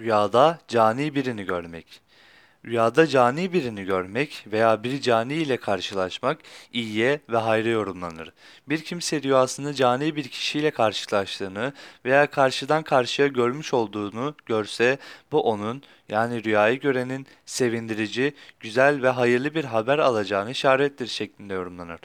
Rüyada cani birini görmek. Rüyada cani birini görmek veya bir cani ile karşılaşmak iyiye ve hayra yorumlanır. Bir kimse rüyasında cani bir kişiyle karşılaştığını veya karşıdan karşıya görmüş olduğunu görse bu onun yani rüyayı görenin sevindirici, güzel ve hayırlı bir haber alacağını işarettir şeklinde yorumlanır.